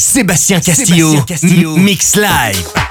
Sébastien Castillo, Sébastien Castillo. Mix Live.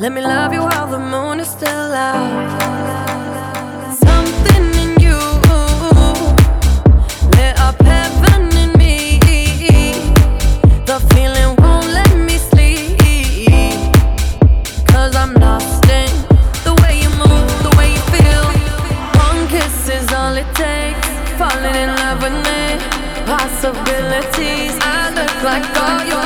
Let me love you while the moon is still out. Something in you lit in me. The feeling won't let me sleep. Cause I'm lost in the way you move, the way you feel. One kiss is all it takes. Falling in love with me. Possibilities. I look like all you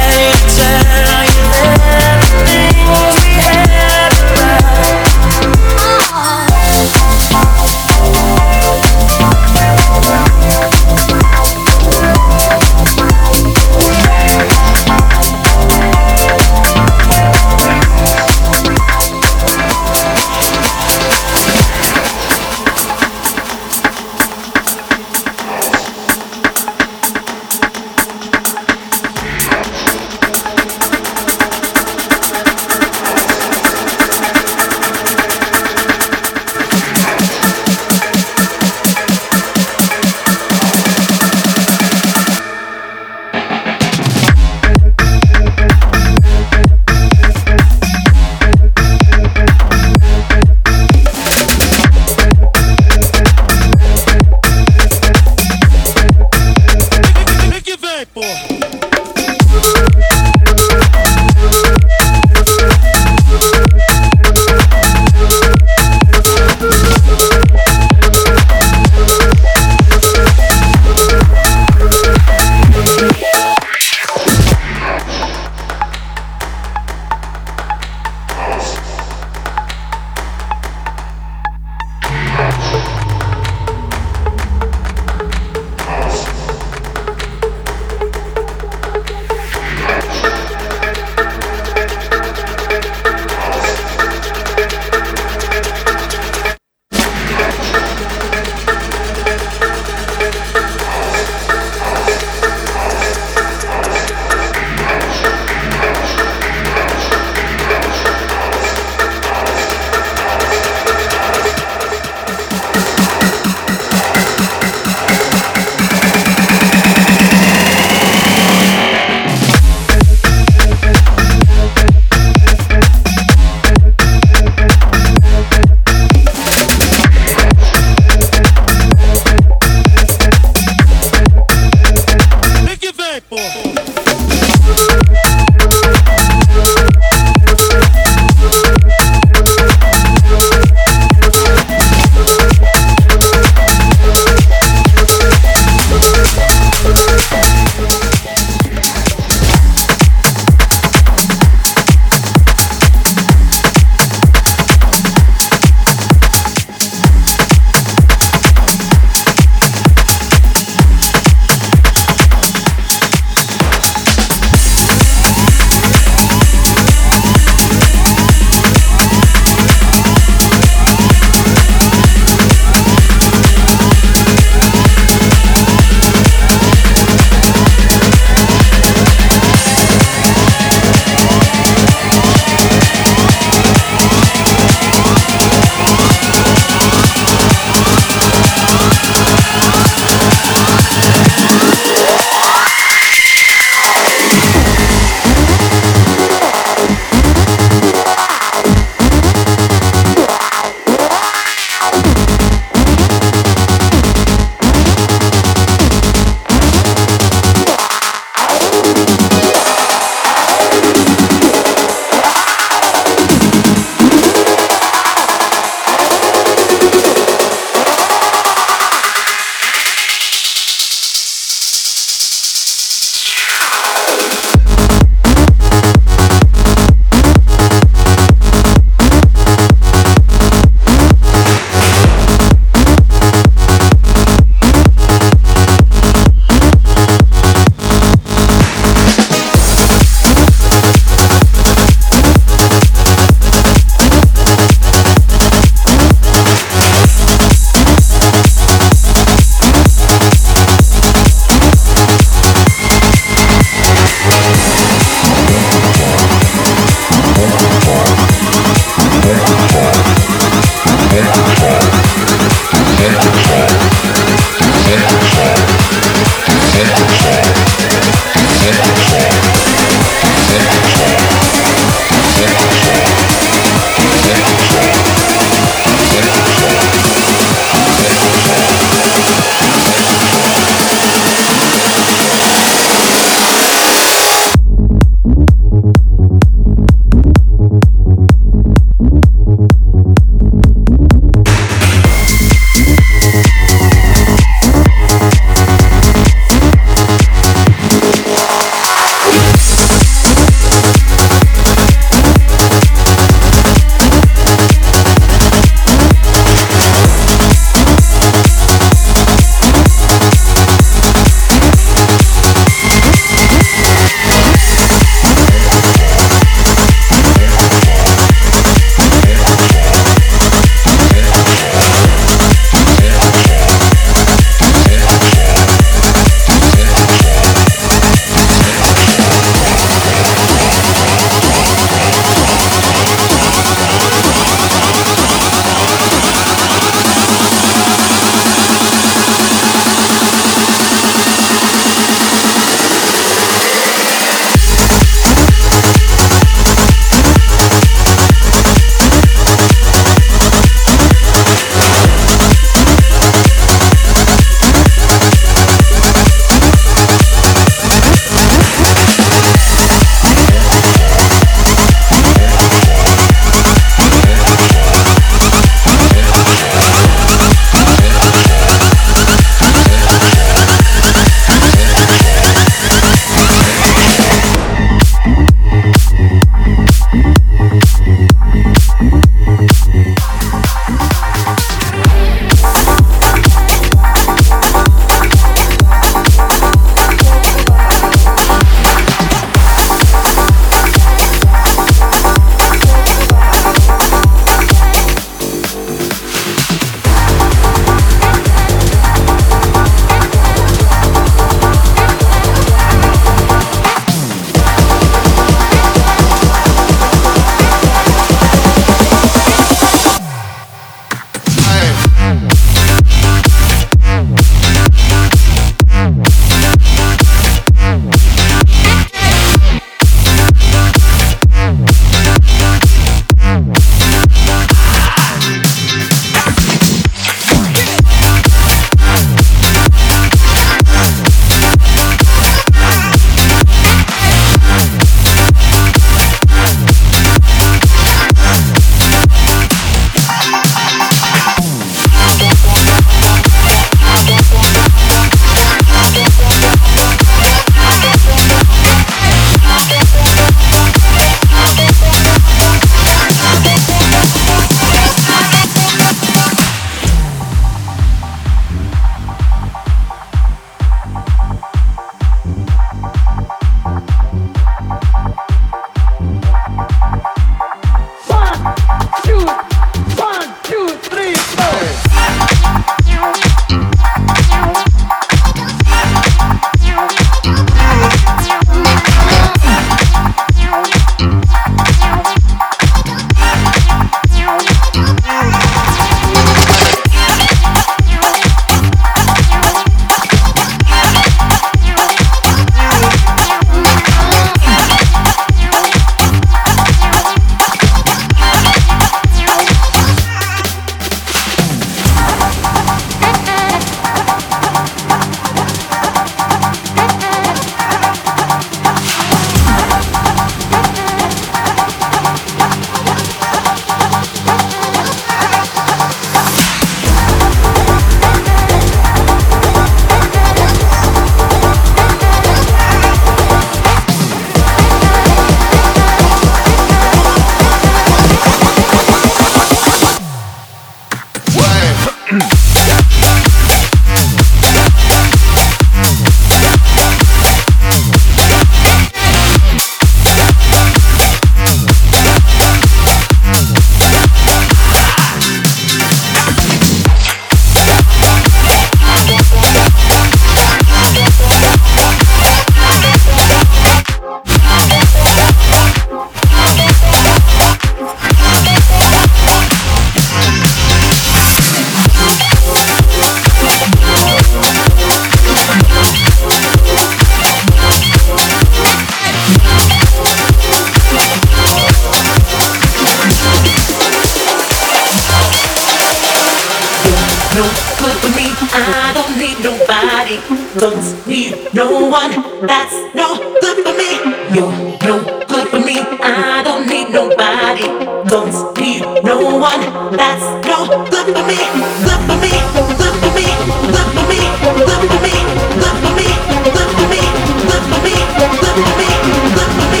Don't need no one. That's no good for me. You're no good for me. I don't need nobody. Don't need no one. That's no good for me. Good for me. Good for me. Good for me. Good for me. Good for me. Good for me. Good for me. Good for me. Good for me.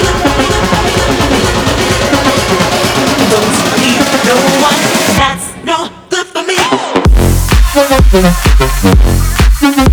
Don't need no one. That's no good for me.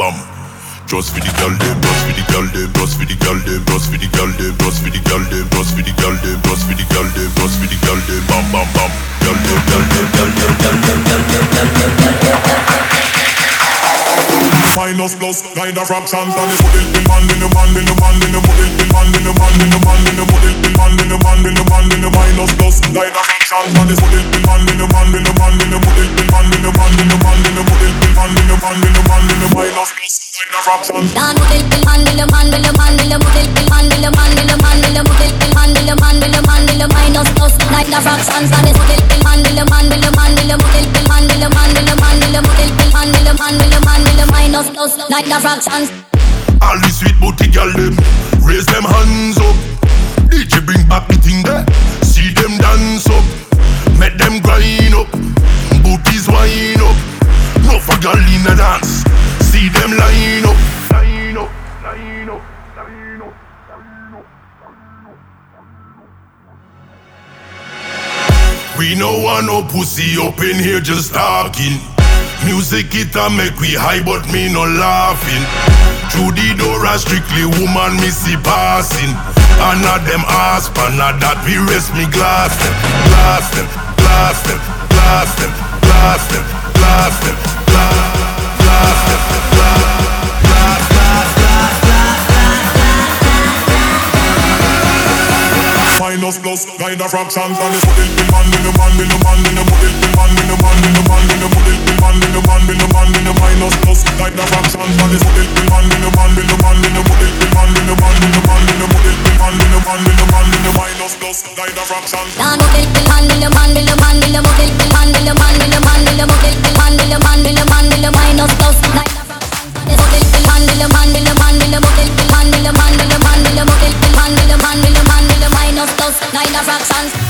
Bam. Just for the girl them, just for the girl them, just for the girl them, just for the girl them, just for the girl them, just for the girl them, just for the girl them, just for the girl them, bam bam bam. Minus plus, kind of fractions and it's model in man in the man in the man in the model in man in the man in the man in the model in man in the man in the man in the minus plus, kind of fractions and it's model in man in the man in the man in the model in man in the man in the man in the model in man in the man in the man in the minus plus, All the sweet booty girl them raise them hands up. DJ bring back the thing. See them dance up, make them grind up. Booties wine up. No for girl in a dance. See them line up, line up, line up, line up. We no want no pussy up in here just talking. Music it a make we high, but me no laughing. Through the door, a strictly woman me see passing. And not them ass, but not that we rest me glass them, glass them, glass them, glass them, glass them, glass them, glass, glass Minus plus, kind of fractions and it's model in man in the man in the man in the model in man in the man in the man in the model in man in the man in the man in the minus plus, kind of fractions and it's model in man in the man in the man in the model in man in the man in the man in the model in man in the man in the man in the minus plus, kind of model pil mandela mandela mandela minus plus like the fractions and it's model pil mandela mandela mandela model pil mandela mandela mandela model pil mandela mandela mandela minus plus like the fractions.